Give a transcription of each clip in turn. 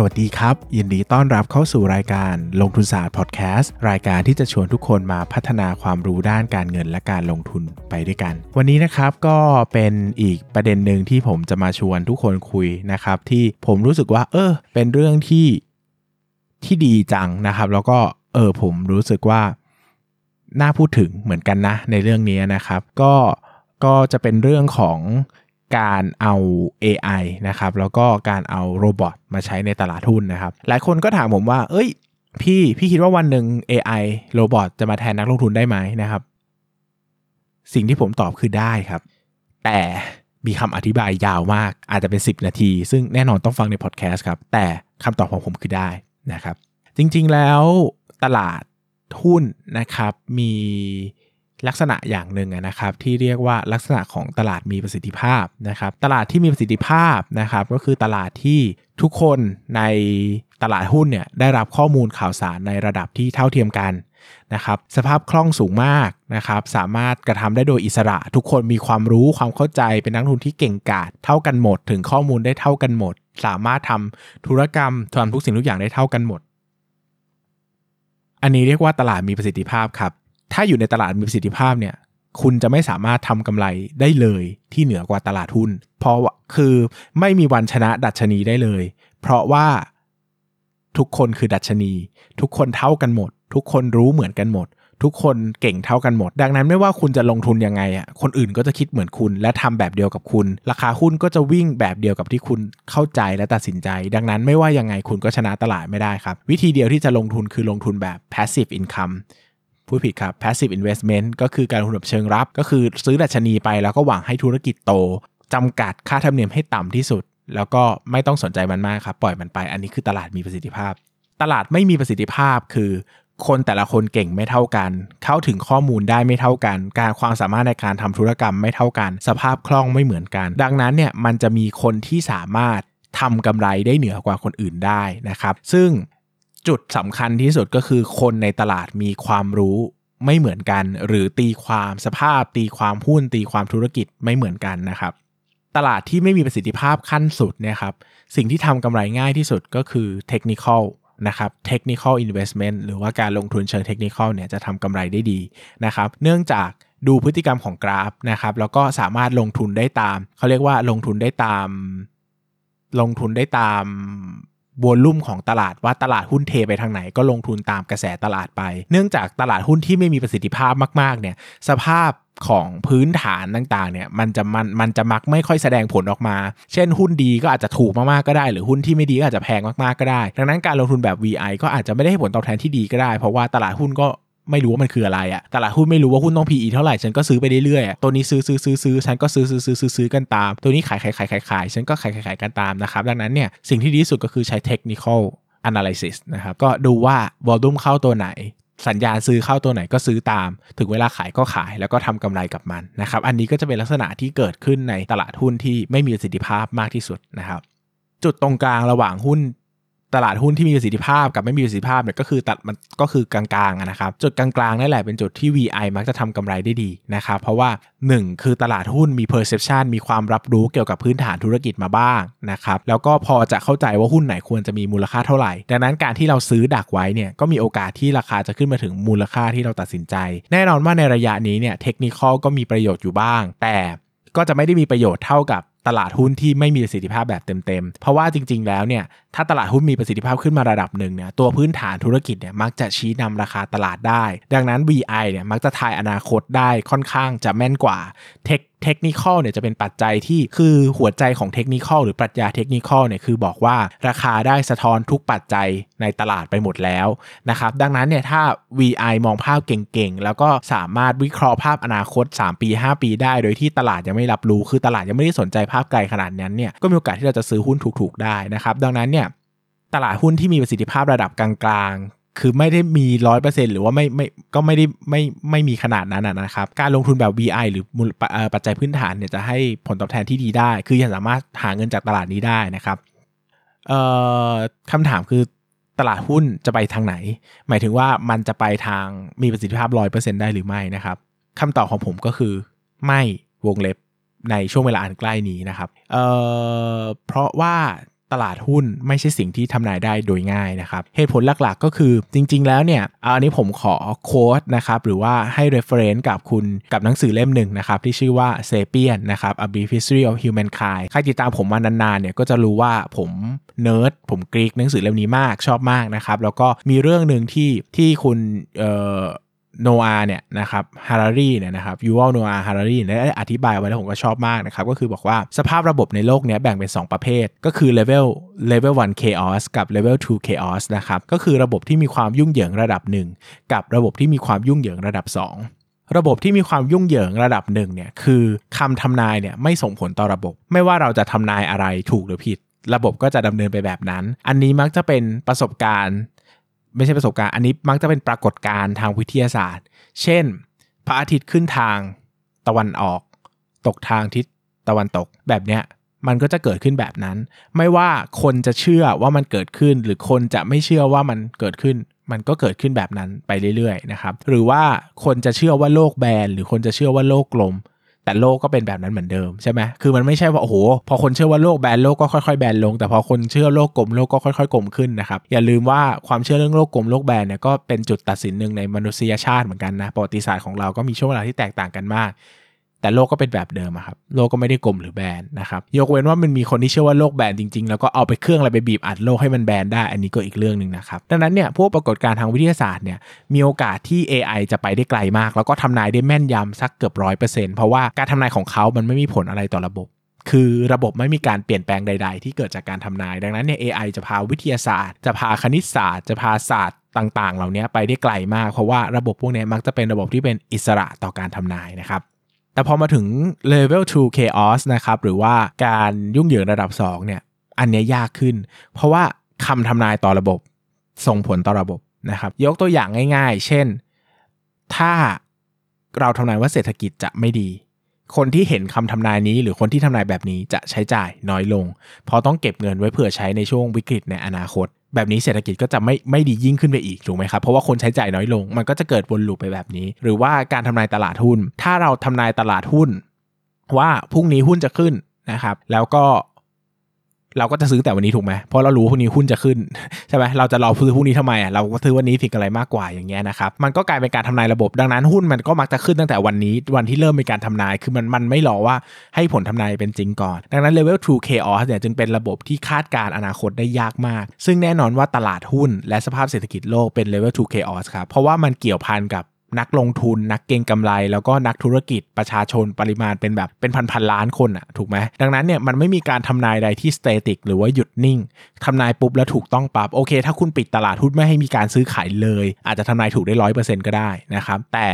สวัสดีครับ ยินดีต้อนรับเข้าสู่รายการลงทุนศาสตร์พอดแคสต์รายการที่จะชวนทุกคนมาพัฒนาความรู้ด้านการเงินและการลงทุนไปด้วยกัน วันนี้นะครับก็เป็นอีกประเด็นหนึ่งที่ผมจะมาชวนทุกคนคุยนะครับที่ผมรู้สึกว่า เออ เป็นเรื่องที่ที่ดีจังนะครับ แล้วก็เออผมรู้สึกว่าน่าพูดถึงเหมือนกันนะในเรื่องนี้นะครับ ก็ก็จะเป็นเรื่องของ การเอา AI นะครับแล้วก็การเอาโรบอทมาใช้ในตลาดหุ้นนะครับหลายคนก็ถามผมว่า เอ้ย พี่พี่คิดว่าวันหนึ่ง AI โรบอทจะมาแทนนักลงทุนได้ไหมนะครับ สิ่งที่ผมตอบคือได้ครับ แต่มีคำอธิบายยาวมากอาจจะเป็น 10 นาที ซึ่งแน่นอนต้องฟังในพอดแคสต์ครับ แต่คำตอบของผมคือได้นะครับ จริงๆแล้วตลาดหุ้นนะครับมี ลักษณะอย่างหนึ่งนะครับที่เรียกว่าลักษณะของตลาดมีประสิทธิภาพนะครับตลาดที่มีประสิทธิภาพนะครับก็คือตลาดที่ทุกคนในตลาดหุ้นเนี่ยได้รับข้อมูลข่าวสารในระดับที่เท่าเทียมกันนะครับสภาพคล่องสูงมากนะครับสามารถกระทำได้โดยอิสระ ทุกคนมีความรู้ความเข้าใจเป็นนักทุนที่เก่งกาจเท่ากันหมด ถึงข้อมูลได้เท่ากันหมด สามารถทำธุรกรรมทำทุกสิ่งทุกอย่างได้เท่ากันหมด อันนี้เรียกว่าตลาดมีประสิทธิภาพครับ ถ้าอยู่ในตลาดมีประสิทธิภาพเนี่ย คุณจะไม่สามารถทำกำไรได้เลยที่เหนือกว่าตลาดหุ้น เพราะคือไม่มีวันชนะดัชนีได้เลย เพราะว่าทุกคนคือดัชนี ทุกคนเท่ากันหมด ทุกคนรู้เหมือนกันหมด ทุกคนเก่งเท่ากันหมด ดังนั้นไม่ว่าคุณจะลงทุนยังไงอะคนอื่นก็จะคิดเหมือนคุณ และทำแบบเดียวกับคุณ ราคาหุ้นก็จะวิ่งแบบเดียวกับที่คุณเข้าใจและตัดสินใจ ดังนั้นไม่ว่ายังไงคุณก็ชนะตลาดไม่ได้ครับ วิธีเดียวที่จะลงทุนคือลงทุนแบบ passive income พูดผิดครับ passive investment ก็คือการลงทุนแบบเชิงรับ ก็คือซื้อดัชนีไปแล้วก็หวังให้ธุรกิจโตจำกัดค่าธรรมเนียมให้ต่ำที่สุด แล้วก็ไม่ต้องสนใจมันมากครับ ปล่อยมันไป อันนี้คือตลาดมีประสิทธิภาพ ตลาดไม่มีประสิทธิภาพคือ คนแต่ละคนเก่งไม่เท่ากัน เข้าถึงข้อมูลได้ไม่เท่ากัน การความสามารถในการทำธุรกรรมไม่เท่ากัน สภาพคล่องไม่เหมือนกัน ดังนั้นเนี่ยมันจะมีคนที่สามารถทำกำไรได้เหนือกว่าคนอื่นได้นะครับ ซึ่ง จุดสำคัญที่สุดก็คือคนในตลาดมีความรู้ไม่เหมือนกัน หรือตีความสภาพ ตีความหุ้นตีความธุรกิจไม่เหมือนกันนะครับ ตลาดที่ไม่มีประสิทธิภาพขั้นสุดเนี่ยครับสิ่งที่ทำกำไรง่ายที่สุดก็คือ technical นะครับ technical investment หรือว่าการลงทุนเชิง technical เนี่ยจะทำกำไรได้ดีนะครับ เนื่องจากดูพฤติกรรมของกราฟนะครับ แล้วก็สามารถลงทุนได้ตาม เขาเรียกว่าลงทุนได้ตาม ลงทุนได้ตาม วอลลุ่มของตลาดว่าตลาดหุ้นเทไปทางไหนก็ลงทุนตามกระแสตลาดไป เนื่องจากตลาดหุ้นที่ไม่มีประสิทธิภาพมากๆเนี่ยสภาพของพื้นฐานต่างๆเนี่ยมันจะมันมันจะมักไม่ค่อยแสดงผลออกมา เช่นหุ้นดีก็อาจจะถูกมาก ๆ ก็ได้ หรือหุ้นที่ไม่ดีก็อาจจะแพงมาก ๆ ก็ได้ ดังนั้นการลงทุนแบบ VI ก็อาจจะไม่ได้ให้ผลตอบแทนที่ดีก็ได้ เพราะว่าตลาดหุ้นก็ ไม่รู้ว่ามันคืออะไรอะตลาดหุ้นไม่รู้ว่าหุ้นต้อง PE เท่าไหร่ฉันก็ซื้อไปเรื่อยๆตัวนี้ซื้อซื้อซื้อซื้อฉันก็ซื้อซื้อซื้อซื้อซื้อกันตาม ตัวนี้ขายขายขายขายขายฉันก็ขายขายขายกันตามนะครับดังนั้นเนี่ยสิ่งที่ดีที่สุดก็คือใช้ technical analysis นะครับก็ดูว่า volume เข้าตัวไหนสัญญาณซื้อเข้าตัวไหนก็ซื้อตาม ถึงเวลาขายก็ขายแล้วก็ทำกำไรกับมันนะครับ อันนี้ก็จะเป็นลักษณะที่เกิดขึ้นในตลาดหุ้นที่ไม่มีประสิทธิภาพมากที่สุดนะครับ จุดตรงกลางระหว่างหุ้น ตลาดหุ้นที่มีประสิทธิภาพกับไม่มีประสิทธิภาพเนี่ยก็คือตัดมันก็คือกลางๆนะครับจุดกลางๆนั่นแหละเป็นจุดที่ VI มักจะทำกำไรได้ดีนะครับเพราะว่า 1 คือตลาดหุ้นมี perception มีความรับรู้เกี่ยวกับพื้นฐานธุรกิจมาบ้างนะครับแล้วก็พอจะเข้าใจว่าหุ้นไหนควรจะมีมูลค่าเท่าไหร่ ดังนั้นการที่เราซื้อดักไว้เนี่ยก็มีโอกาสที่ราคาจะขึ้นมาถึงมูลค่าที่เราตัดสินใจ แน่นอนว่าในระยะนี้เนี่ยเทคนิคก็มีประโยชน์อยู่บ้าง แต่ก็จะไม่ได้มีประโยชน์เท่ากับ ตลาดหุ้นที่ไม่มีประสิทธิภาพแบบเต็มๆ เพราะว่าจริงๆ แล้วเนี่ยถ้าตลาดหุ้นมีประสิทธิภาพขึ้นมาระดับหนึ่งเนี่ยตัวพื้นฐานธุรกิจเนี่ยมักจะชี้นำราคาตลาดได้ ดังนั้น VI เนี่ยมักจะทายอนาคตได้ค่อนข้างจะแม่นกว่าเทค เทคนิคเนี่ยจะเป็นปัจจัยที่คือหัวใจของเทคนิคหรือปรัชญาเทคนิคเนี่ยคือบอกว่าราคาได้สะท้อนทุกปัจจัยในตลาดไปหมดแล้วนะครับ ดังนั้นเนี่ยถ้า VI มองภาพเก่งๆ แล้วก็สามารถวิเคราะห์ภาพอนาคต 3 ปี 5 ปีได้ โดยที่ตลาดยังไม่รับรู้คือตลาดยังไม่ได้สนใจภาพไกลขนาดนั้นเนี่ยก็มีโอกาสที่เราจะซื้อหุ้นถูกๆได้นะครับ ดังนั้นเนี่ยตลาดหุ้นที่มีประสิทธิภาพระดับกลาง คือไม่ได้มีร้อยเปอร์เซ็นหรือว่าไม่ไม่ก็ไม่ได้ไม่ไม่มีขนาดนั้นนะครับ การลงทุนแบบ VI หรือมูลปัจจัยพื้นฐานเนี่ยจะให้ผลตอบแทนที่ดีได้ คือยังสามารถหาเงินจากตลาดนี้ได้นะครับคำถามคือตลาดหุ้นจะไปทางไหน หมายถึงว่ามันจะไปทางมีประสิทธิภาพร้อยเปอร์เซ็นได้หรือไม่นะครับคำตอบของผมก็คือไม่วงเล็บในช่วงเวลาอันใกล้นี้นะครับเเพราะว่า ตลาดหุ้นไม่ใช่สิ่งที่ทำนายได้โดยง่ายนะครับ เหตุผลหลักๆก็คือจริง ๆ แล้วเนี่ยอันนี้ผมขอquote นะครับหรือว่าให้ reference กับคุณกับหนังสือเล่มหนึ่งนะครับที่ชื่อว่า Sapiens นะครับ A Brief History of Humankind ใครติดตามผมมานานๆเนี่ยก็จะรู้ว่าผมเนิร์ดผม geek หนังสือเล่มนี้มากชอบมากนะครับแล้วก็มีเรื่องหนึ่งที่ที่คุณเอ่อ โนอาเนี่ยนะครับฮารารีเนี่ยนะครับยูวาลโนอาฮารารีได้อธิบายไว้แล้วผมก็ชอบมากนะครับ ก็คือบอกว่าสภาพระบบในโลกนี้แบ่งเป็น 2 ประเภท ก็คือเลเวลเลเวล1 chaos กับเลเวล2 chaos นะครับ ก็คือระบบที่มีความยุ่งเหยิงระดับ 1 กับระบบที่มีความยุ่งเหยิงระดับ 2ระบบที่มีความยุ่งเหยิงระดับหนึ่งเนี่ยคือคำทำนายเนี่ยไม่ส่งผลต่อระบบ ไม่ว่าเราจะทำนายอะไรถูกหรือผิด ระบบก็จะดำเนินไปแบบนั้น อันนี้มักจะเป็นประสบการณ์ ไม่ใช่ประสบการณ์อันนี้มักจะเป็นปรากฏการณ์ทางวิทยาศาสตร์ เช่น พระอาทิตย์ขึ้นทางตะวันออก ตกทางทิศตะวันตกแบบเนี้ยมันก็จะเกิดขึ้นแบบนั้น ไม่ว่าคนจะเชื่อว่ามันเกิดขึ้น หรือคนจะไม่เชื่อว่ามันเกิดขึ้น มันก็เกิดขึ้นแบบนั้นไปเรื่อยๆนะครับ หรือว่าคนจะเชื่อว่าโลกแบนหรือคนจะเชื่อว่าโลกกลม แต่โลกก็เป็นแบบนั้นเหมือนเดิมใช่ไหมคือมันไม่ใช่ว่าโอ้โหพอคนเชื่อว่าโลกแบนโลกก็ค่อยๆแบนลง แต่พอคนเชื่อโลกกลมโลกก็ค่อย ๆกลมขึ้นนะครับอย่าลืมว่าความเชื่อเรื่องโลกกลมโลกแบนเนี่ยก็เป็นจุดตัดสินหนึ่งในมนุษยชาติเหมือนกันนะประวัติศาสตร์ของเราก็มีช่วงเวลาที่แตกต่างกันมาก แต่โลกก็เป็นแบบเดิมครับโลกก็ไม่ได้กลมหรือแบนนะครับยกเว้นว่ามันมีคนที่เชื่อว่าโลกแบนจริงๆ แล้วก็เอาไปเครื่องอะไรไปบีบอัดโลกให้มันแบนได้ อันนี้ก็อีกเรื่องหนึ่งนะครับดังนั้นเนี่ยพวกปรากฏการณ์ทางวิทยาศาสตร์เนี่ยมีโอกาสที่ AI จะไปได้ไกลมาก แล้วก็ทำนายได้แม่นยำสักเกือบร้อยเปอร์เซ็นต์เพราะว่าการทำนายของเขามันไม่มีผลอะไรต่อระบบ คือระบบไม่มีการเปลี่ยนแปลงใด ๆ ที่เกิดจากการทำนาย ดังนั้นเนี่ย AI จะพาวิทยาศาสตร์ จะพาคณิตศาสตร์ จะพาศาสตร์ต่าง ๆ เหล่านี้ไปได้ไกลมาก เพราะว่าระบบพวกนี้มักจะเป็นระบบที่เป็นอิสระต่อการทำนายนะครับ แต่พอมาถึง level 2 chaos นะครับหรือว่าการยุ่งเหยิงระดับ2เนี่ยอันนี้ยากขึ้น เพราะว่าคำทำนายต่อระบบ ส่งผลต่อระบบนะครับ ยกตัวอย่างง่าย ๆ เช่น ถ้าเราทำนายว่าเศรษฐกิจจะไม่ดี คนที่เห็นคำทำนายนี้ หรือคนที่ทำนายแบบนี้จะใช้จ่ายน้อยลง เพราะต้องเก็บเงินไว้เผื่อใช้ในช่วงวิกฤตในอนาคต แบบนี้เศรษฐกิจก็จะไม่ไม่ดียิ่งขึ้นไปอีกถูกไหมครับ เพราะว่าคนใช้จ่ายน้อยลง มันก็จะเกิดวนลูปไปแบบนี้ หรือว่าการทำนายตลาดหุ้น ถ้าเราทำนายตลาดหุ้น ว่าพรุ่งนี้หุ้นจะขึ้นนะครับ แล้วก็ เราก็จะซื้อแต่วันนี้ถูกไหมเพราะเรารู้ว่าพรุ่งนี้หุ้นจะขึ้นใช่ไหมเราจะรอซื้อพรุ่งนี้ทำไมอะเราก็ซื้อวันนี้ผิดอะไรมากกว่าอย่างเงี้ยนะครับมันก็กลายเป็นการทำนายระบบดังนั้นหุ้นมันก็มักจะขึ้นตั้งแต่วันนี้วันที่เริ่มมีการทำนายคือมันมันไม่รอว่าให้ผลทำนายเป็นจริงก่อน ดังนั้น level 2 chaos เนี่ยจึงเป็นระบบที่คาดการอนาคตได้ยากมาก ซึ่งแน่นอนว่าตลาดหุ้นและสภาพเศรษฐกิจโลกเป็น level 2 chaos ครับเพราะว่ามันเกี่ยวพันกับ นักลงทุน นักเก็งกำไร แล้วก็นักธุรกิจประชาชนปริมาณเป็นแบบเป็นพันพันล้านคนอะถูกไหมดังนั้นเนี่ยมันไม่มีการทำนายใดที่สเตติกหรือว่าหยุดนิ่งทำนายปุ๊บแล้วถูกต้องปั๊บโอเค ถ้าคุณปิดตลาดหุ้นไม่ให้มีการซื้อขายเลย อาจจะทำนายถูกได้ร้อยเปอร์เซ็นต์ก็ได้นะครับแต่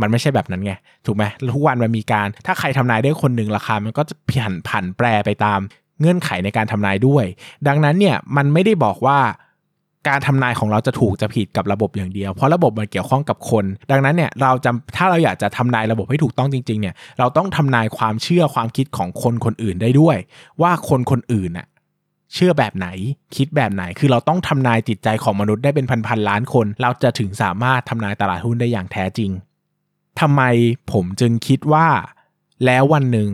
มันไม่ใช่แบบนั้นไง ถูกไหมทุกวันมันมีการถ้าใครทำนายได้คนหนึ่งราคา มันก็จะผันผันแปรไปตามเงื่อนไขในการทำนายด้วย ดังนั้นเนี่ยมันไม่ได้บอกว่า การทำนายของเราจะถูกจะผิดกับระบบอย่างเดียว เพราะระบบมันเกี่ยวข้องกับคน ดังนั้นเนี่ยเราจะถ้าเราอยากจะทำนายระบบให้ถูกต้องจริงๆเนี่ยเราต้องทำนายความเชื่อความคิดของคนคนอื่นได้ด้วย ว่าคนคนอื่นน่ะเชื่อแบบไหนคิดแบบไหนคือเราต้องทำนายจิตใจของมนุษย์ได้เป็นพันๆล้านคน เราจะถึงสามารถทำนายตลาดหุ้นได้อย่างแท้จริงทำไมผมจึงคิดว่า แล้ววันหนึ่ง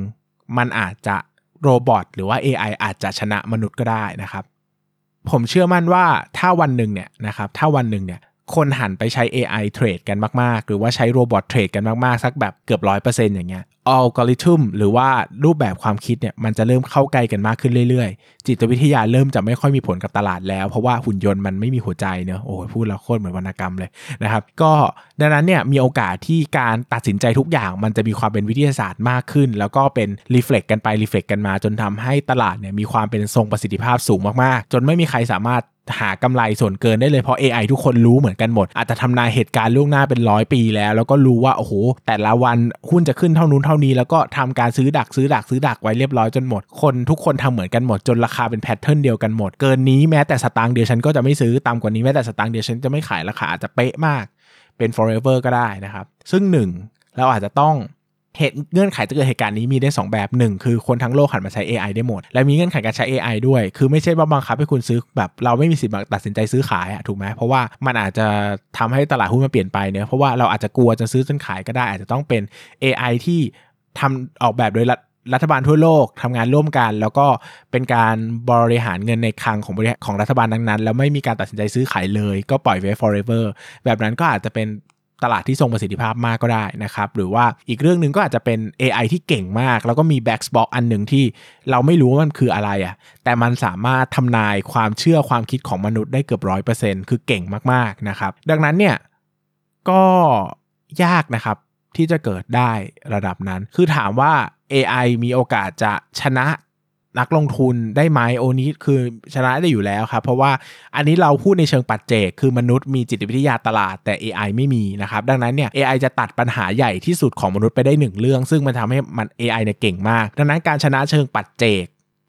มันอาจจะโรบอทหรือว่า AI อาจจะชนะมนุษย์ก็ได้นะครับ ผมเชื่อมั่นว่าถ้าวันหนึ่งเนี่ยนะครับถ้าวันหนึ่งเนี่ย คนหันไปใช้ AI เทรดกันมาก ๆ หรือว่าใช้โรบอทเทรดกันมาก ๆ สักแบบเกือบร้อยเปอร์เซ็นต์อย่างเงี้ยอัลกอริทึมหรือว่ารูปแบบความคิดเนี่ยมันจะเริ่มเข้าใกล้กันมากขึ้นเรื่อย ๆ จิตวิทยาเริ่มจะไม่ค่อยมีผลกับตลาดแล้ว เพราะว่าหุ่นยนต์มันไม่มีหัวใจเนอะโอ้ยพูดแล้วโคตรเหมือนวรรณกรรมเลยนะครับ ก็ดังนั้นเนี่ยมีโอกาสที่การตัดสินใจทุกอย่าง มันจะมีความเป็นวิทยาศาสตร์มากขึ้น แล้วก็เป็นreflect กันไป reflect กันมา จนทำให้ตลาดเนี่ยมีความเป็นทรงประสิทธิภาพสูงมากๆ จนไม่มีใครสามารถ หากำไรส่วนเกินได้เลยเพราะ AI ทุกคนรู้เหมือนกันหมด อาจจะทำนายเหตุการณ์ล่วงหน้าเป็นร้อยปีแล้ว แล้วก็รู้ว่าโอ้โหแต่ละวันหุ้นจะขึ้นเท่านู้นเท่านี้ แล้วก็ทำการซื้อดักซื้อดักซื้อดักไว้เรียบร้อยจนหมด คนทุกคนทำเหมือนกันหมดจนราคาเป็น pattern เดียวกันหมด เกินนี้แม้แต่สตางค์เดียวฉันก็จะไม่ซื้อต่ำกว่านี้แม้แต่สตางค์เดียวฉันจะไม่ขายราคาอาจจะเป๊ะมากเป็น forever ก็ได้นะครับ ซึ่งหนึ่งเราอาจจะต้อง เหตุเงื่อนไขจะเกิดเหตุการณ์นี้มีได้ 2 แบบหนึ่งคือคนทั้งโลกหันมาใช้ AI ได้หมด และมีเงื่อนไขการใช้ AI ด้วย คือไม่ใช่ว่าบังคับให้คุณซื้อแบบเราไม่มีสิทธิ์ตัดสินใจซื้อขายอะถูกไหมเพราะว่ามันอาจจะทำให้ตลาดหุ้นมันเปลี่ยนไปเนอะเพราะว่าเราอาจจะกลัวจะซื้อจนขายก็ได้ อาจจะต้องเป็น AI ที่ทำออกแบบโดยรัฐบาลทั่วโลกทำงานร่วมกัน แล้วก็เป็นการบริหารเงินในคลังของของรัฐบาลนั้นๆแล้วไม่มีการตัดสินใจซื้อขายเลย ก็ปล่อยไว้ forever แบบนั้นก็อาจจะเป็น ตลาดที่ทรงประสิทธิภาพมากก็ได้นะครับ หรือว่าอีกเรื่องหนึ่งก็อาจจะเป็น AI ที่เก่งมาก แล้วก็มี back box อันหนึ่งที่เราไม่รู้ว่ามันคืออะไรอะ่ะ แต่มันสามารถทำนายความเชื่อความคิดของมนุษย์ได้เกือบร้อยเปอร์เซ็นต์คือเก่งมากๆนะครับ ดังนั้นเนี่ยก็ยากนะครับที่จะเกิดได้ระดับนั้น คือถามว่า AI มีโอกาสจะชนะ นักลงทุนได้ไหมโอนี้คือชนะได้อยู่แล้วครับเพราะว่าอันนี้เราพูดในเชิงปัจเจกคือมนุษย์มีจิตวิทยาตลาดแต่ AI ไม่มีนะครับดังนั้นเนี่ย AI จะตัดปัญหาใหญ่ที่สุดของมนุษย์ไปได้หนึ่งเรื่อง ซึ่งมันทำให้มัน AI เนี่ยเก่งมาก ดังนั้นการชนะเชิงปัจเจก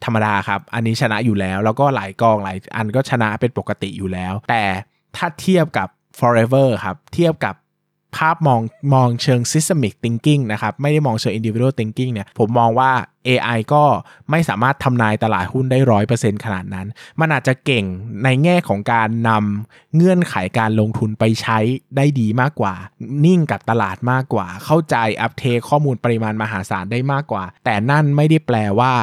ธรรมดาครับ อันนี้ชนะอยู่แล้ว แล้วก็หลายกองหลายอันก็ชนะเป็นปกติอยู่แล้ว แต่ถ้าเทียบกับ forever ครับ เทียบกับ ภาพมองมองเชิง systemic thinking นะครับไม่ได้มองเชิง individual thinking เนี่ยผมมองว่า AI ก็ไม่สามารถทำนายตลาดหุ้นได้ร้อยเปอร์เซ็นต์ขนาดนั้น มันอาจจะเก่งในแง่ของการนำเงื่อนไขการลงทุนไปใช้ได้ดีมากกว่า นิ่งกับตลาดมากกว่า เข้าใจอัปเทข้อมูลปริมาณมหาศาลได้มากกว่า แต่นั่นไม่ได้แปลว่า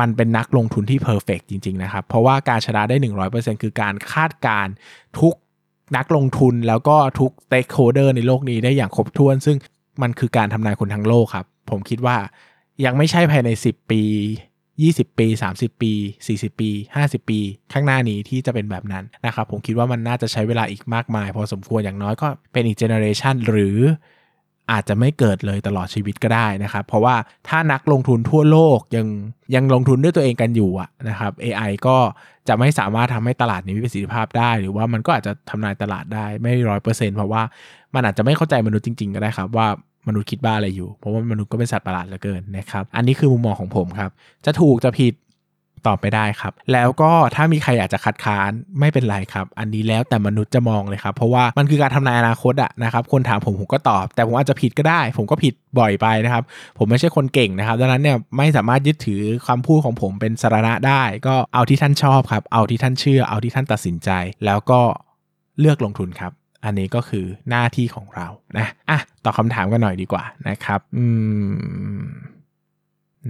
มันเป็นนักลงทุนที่ perfect จริง ๆ นะครับ เพราะว่าการชนะได้ 100%คือการคาดการณ์ทุก นักลงทุนแล้วก็ทุก stakeholder ในโลกนี้ได้อย่างครบถ้วน ซึ่งมันคือการทำนายคนทั้งโลกครับ ผมคิดว่ายังไม่ใช่ภายใน 10 ปี 20 ปี 30 ปี 40 ปี 50 ปี ข้างหน้านี้ที่จะเป็นแบบนั้นนะครับ ผมคิดว่ามันน่าจะใช้เวลาอีกมากมาย พอสมควรอย่างน้อยก็เป็นอีก generation หรือ อาจจะไม่เกิดเลยตลอดชีวิตก็ได้นะครับ เพราะว่าถ้านักลงทุนทั่วโลกยังยังลงทุนด้วยตัวเองกันอยู่อะนะครับ AI ก็จะไม่สามารถทำให้ตลาดนี้มีประสิทธิภาพได้ หรือว่ามันก็อาจจะทำนายตลาดได้ไม่ร้อยเปอร์เซ็นต์เพราะว่ามันอาจจะไม่เข้าใจมนุษย์จริง ๆ ก็ได้ครับว่ามนุษย์คิดบ้าอะไรอยู่ เพราะว่ามนุษย์ก็เป็นสัตว์ประหลาดเหลือเกินนะครับ อันนี้คือมุมมองของผมครับ จะถูกจะผิด ตอบไปได้ครับ แล้วก็ถ้ามีใครอยากจะคัดค้านไม่เป็นไรครับ อันนี้แล้วแต่มนุษย์จะมองเลยครับ เพราะว่ามันคือการทำนายอนาคตอะนะครับคนถามผมผมก็ตอบ แต่ผมอาจจะผิดก็ได้ ผมก็ผิดบ่อยไปนะครับ ผมไม่ใช่คนเก่งนะครับดังนั้นเนี่ยไม่สามารถยึดถือคำพูดของผมเป็นสาระได้ ก็เอาที่ท่านชอบครับ เอาที่ท่านเชื่อ เอาที่ท่านตัดสินใจ แล้วก็เลือกลงทุนครับ อันนี้ก็คือหน้าที่ของเรานะอะตอบคำถามกันหน่อยดีกว่านะครับ อืม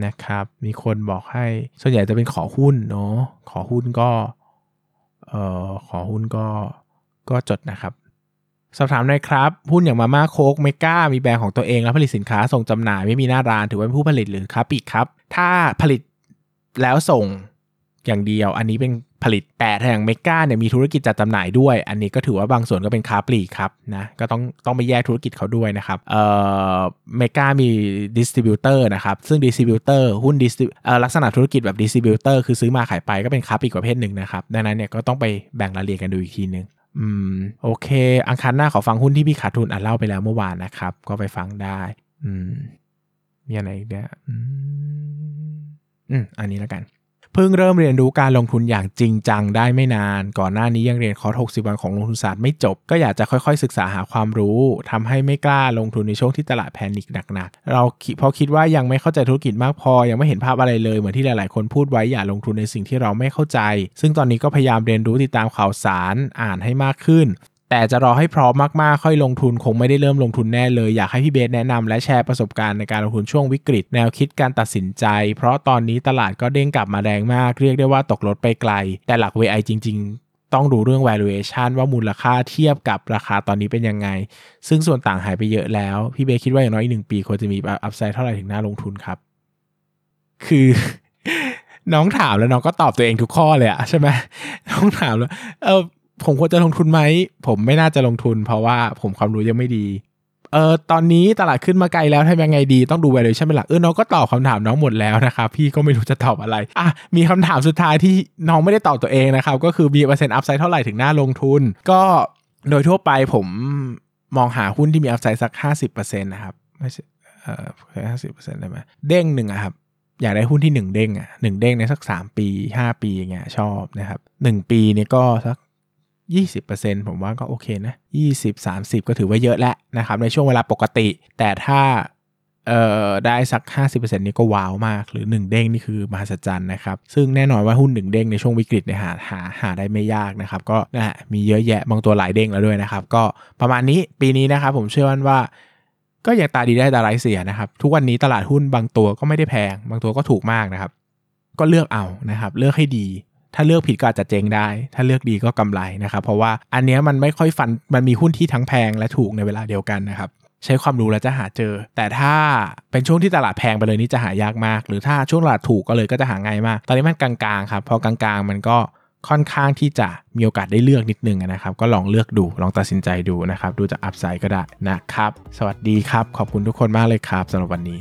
นะครับ มีคนบอกให้ส่วนใหญ่จะเป็นขอหุ้นเนาะขอหุ้นก็เอ่อขอหุ้นก็ก็จดนะครับ สอบถามหน่อยครับ หุ้นอย่างมาม่าโคกเมก้ามีแบรนด์ของตัวเอง แล้วผลิตสินค้าส่งจำหน่ายไม่มีหน้าร้านถือว่าเป็นผู้ผลิตหรือค้าปลีกครับ ถ้าผลิตแล้วส่ง อย่างเดียว อันนี้เป็นผลิตแต่ถ้าอย่าง MEGA เนี่ยมีธุรกิจจัดจำหน่ายด้วย อันนี้ก็ถือว่าบางส่วนก็เป็นค้าปลีกครับนะก็ต้องต้องไปแยกธุรกิจเขาด้วยนะครับเอ่อ MEGA มี distributor นะครับซึ่ง distributor หุ้น dis เอ่อลักษณะธุรกิจแบบ distributor คือซื้อมาขายไปก็เป็นค้าปลีกประเภทหนึ่งนะครับดังนั้นเนี่ยก็ต้องไปแบ่งรายละเอียดกันดูอีกทีนึงอืมโอเค อังคารหน้าขอฟังหุ้นที่พี่ขาดทุนอะเล่าไปแล้วเมื่อวานนะครับ ก็ไปฟังได้อืมมีอะไรอีกเนี่ยอืมอืมอันนี้แล้วกัน เพิ่งเริ่มเรียนรู้การลงทุนอย่างจริงจังได้ไม่นาน ก่อนหน้านี้ยังเรียนคอร์ส 60 วันของลงทุนศาสตร์ไม่จบ ก็อยากจะค่อยๆ ศึกษาหาความรู้ทำให้ไม่กล้าลงทุนในช่วงที่ตลาดแพนิคหนักๆ เราพราะคิดว่ายังไม่เข้าใจธุรกิจมากพอ ยังไม่เห็นภาพอะไรเลยเหมือนที่หลายๆ คนพูดไว้อย่าลงทุนในสิ่งที่เราไม่เข้าใจ ซึ่งตอนนี้ก็พยายามเรียนรู้ติดตามข่าวสารอ่านให้มากขึ้น แต่จะรอให้พร้อมมากๆ ค่อยลงทุนคงไม่ได้เริ่มลงทุนแน่เลย อยากให้พี่เบสแนะนำและแชร์ประสบการณ์ในการลงทุนช่วงวิกฤต แนวคิดการตัดสินใจ เพราะตอนนี้ตลาดก็เด้งกลับมาแรงมาก เรียกได้ว่าตกรถไปไกล แต่หลัก VI จริง ๆ ต้องดูเรื่อง valuation ว่ามูลค่าเทียบกับราคาตอนนี้เป็นยังไง ซึ่งส่วนต่างหายไปเยอะแล้ว พี่เบสคิดว่าอย่างน้อยอีกหนึ่งปีควรจะมีอัพไซด์เท่าไหร่ถึงน่าลงทุนครับ คือน้องถามแล้วน้องก็ตอบตัวเองทุกข้อเลยอะใช่ไหมน้องถามแล้ว เออ ผมควรจะลงทุนไหม ผมไม่น่าจะลงทุน เพราะว่าผมความรู้ยังไม่ดี เออตอนนี้ตลาดขึ้นมาไกลแล้วทำยังไงดีต้องดู valuation เป็นหลักเออน้องก็ตอบคำถามน้องหมดแล้วนะครับพี่ก็ไม่รู้จะตอบอะไรอะมีคำถามสุดท้ายที่น้องไม่ได้ตอบตัวเองนะครับก็คือมีเปอร์เซ็นต์อัพไซด์เท่าไหร่ถึงน้าลงทุน ก็โดยทั่วไปผมมองหาหุ้นที่มีอัพไซด์สัก 50%นะครับไม่ใช่เออห้าสิบเปอร์เซ็นต์ได้ไหมเด้งหนึ่งอะครับอยากได้หุ้นที่หนึ่งเด้งอะหนึ่งเด้งในสักสามปีห้าปีอย่างเงี้ยชอบนะครับหนึ่งปีเนี่ยก็สัก ยี่สิบเปอร์เซ็นผมว่าก็โอเคนะยี่สิบสามสิบก็ถือว่าเยอะแล้วนะครับในช่วงเวลาปกติ แต่ถ้าเอ่อได้สัก 50%นี่ก็ว้าวมาก หรือ 1 เด้งนี่คือมหัศจรรย์นะครับ ซึ่งแน่นอนว่าหุ้น 1 เด้งในช่วงวิกฤตเนี่ยหาหาหาได้ไม่ยากนะครับ ก็นะมีเยอะแยะบางตัวหลายเด้งแล้วด้วยนะครับ ก็ประมาณนี้ปีนี้นะครับผมเชื่อว่า ก็ยังตาดีได้ตาไร้เสียนะครับ ทุกวันนี้ตลาดหุ้นบางตัวก็ไม่ได้แพง บางตัวก็ถูกมากนะครับ ก็เลือกเอานะครับ เลือกให้ดี ถ้าเลือกผิดก็อาจจะเจ๊งได้ ถ้าเลือกดีก็กำไรนะครับ เพราะว่าอันนี้มันไม่ค่อยฟัน มันมีหุ้นที่ทั้งแพงและถูกในเวลาเดียวกันนะครับใช้ความรู้แล้วจะหาเจอ แต่ถ้าเป็นช่วงที่ตลาดแพงไปเลยนี่จะหายากมาก หรือถ้าช่วงตลาดถูกก็เลยก็จะหาง่ายมาก ตอนนี้มันกลางๆครับ พอกลางๆมันก็ค่อนข้างที่จะมีโอกาสได้เลือกนิดนึงนะครับ ก็ลองเลือกดู ลองตัดสินใจดูนะครับ ดูจากอัพไซด์ก็ได้นะครับ สวัสดีครับ ขอบคุณทุกคนมากเลยครับสำหรับวันนี้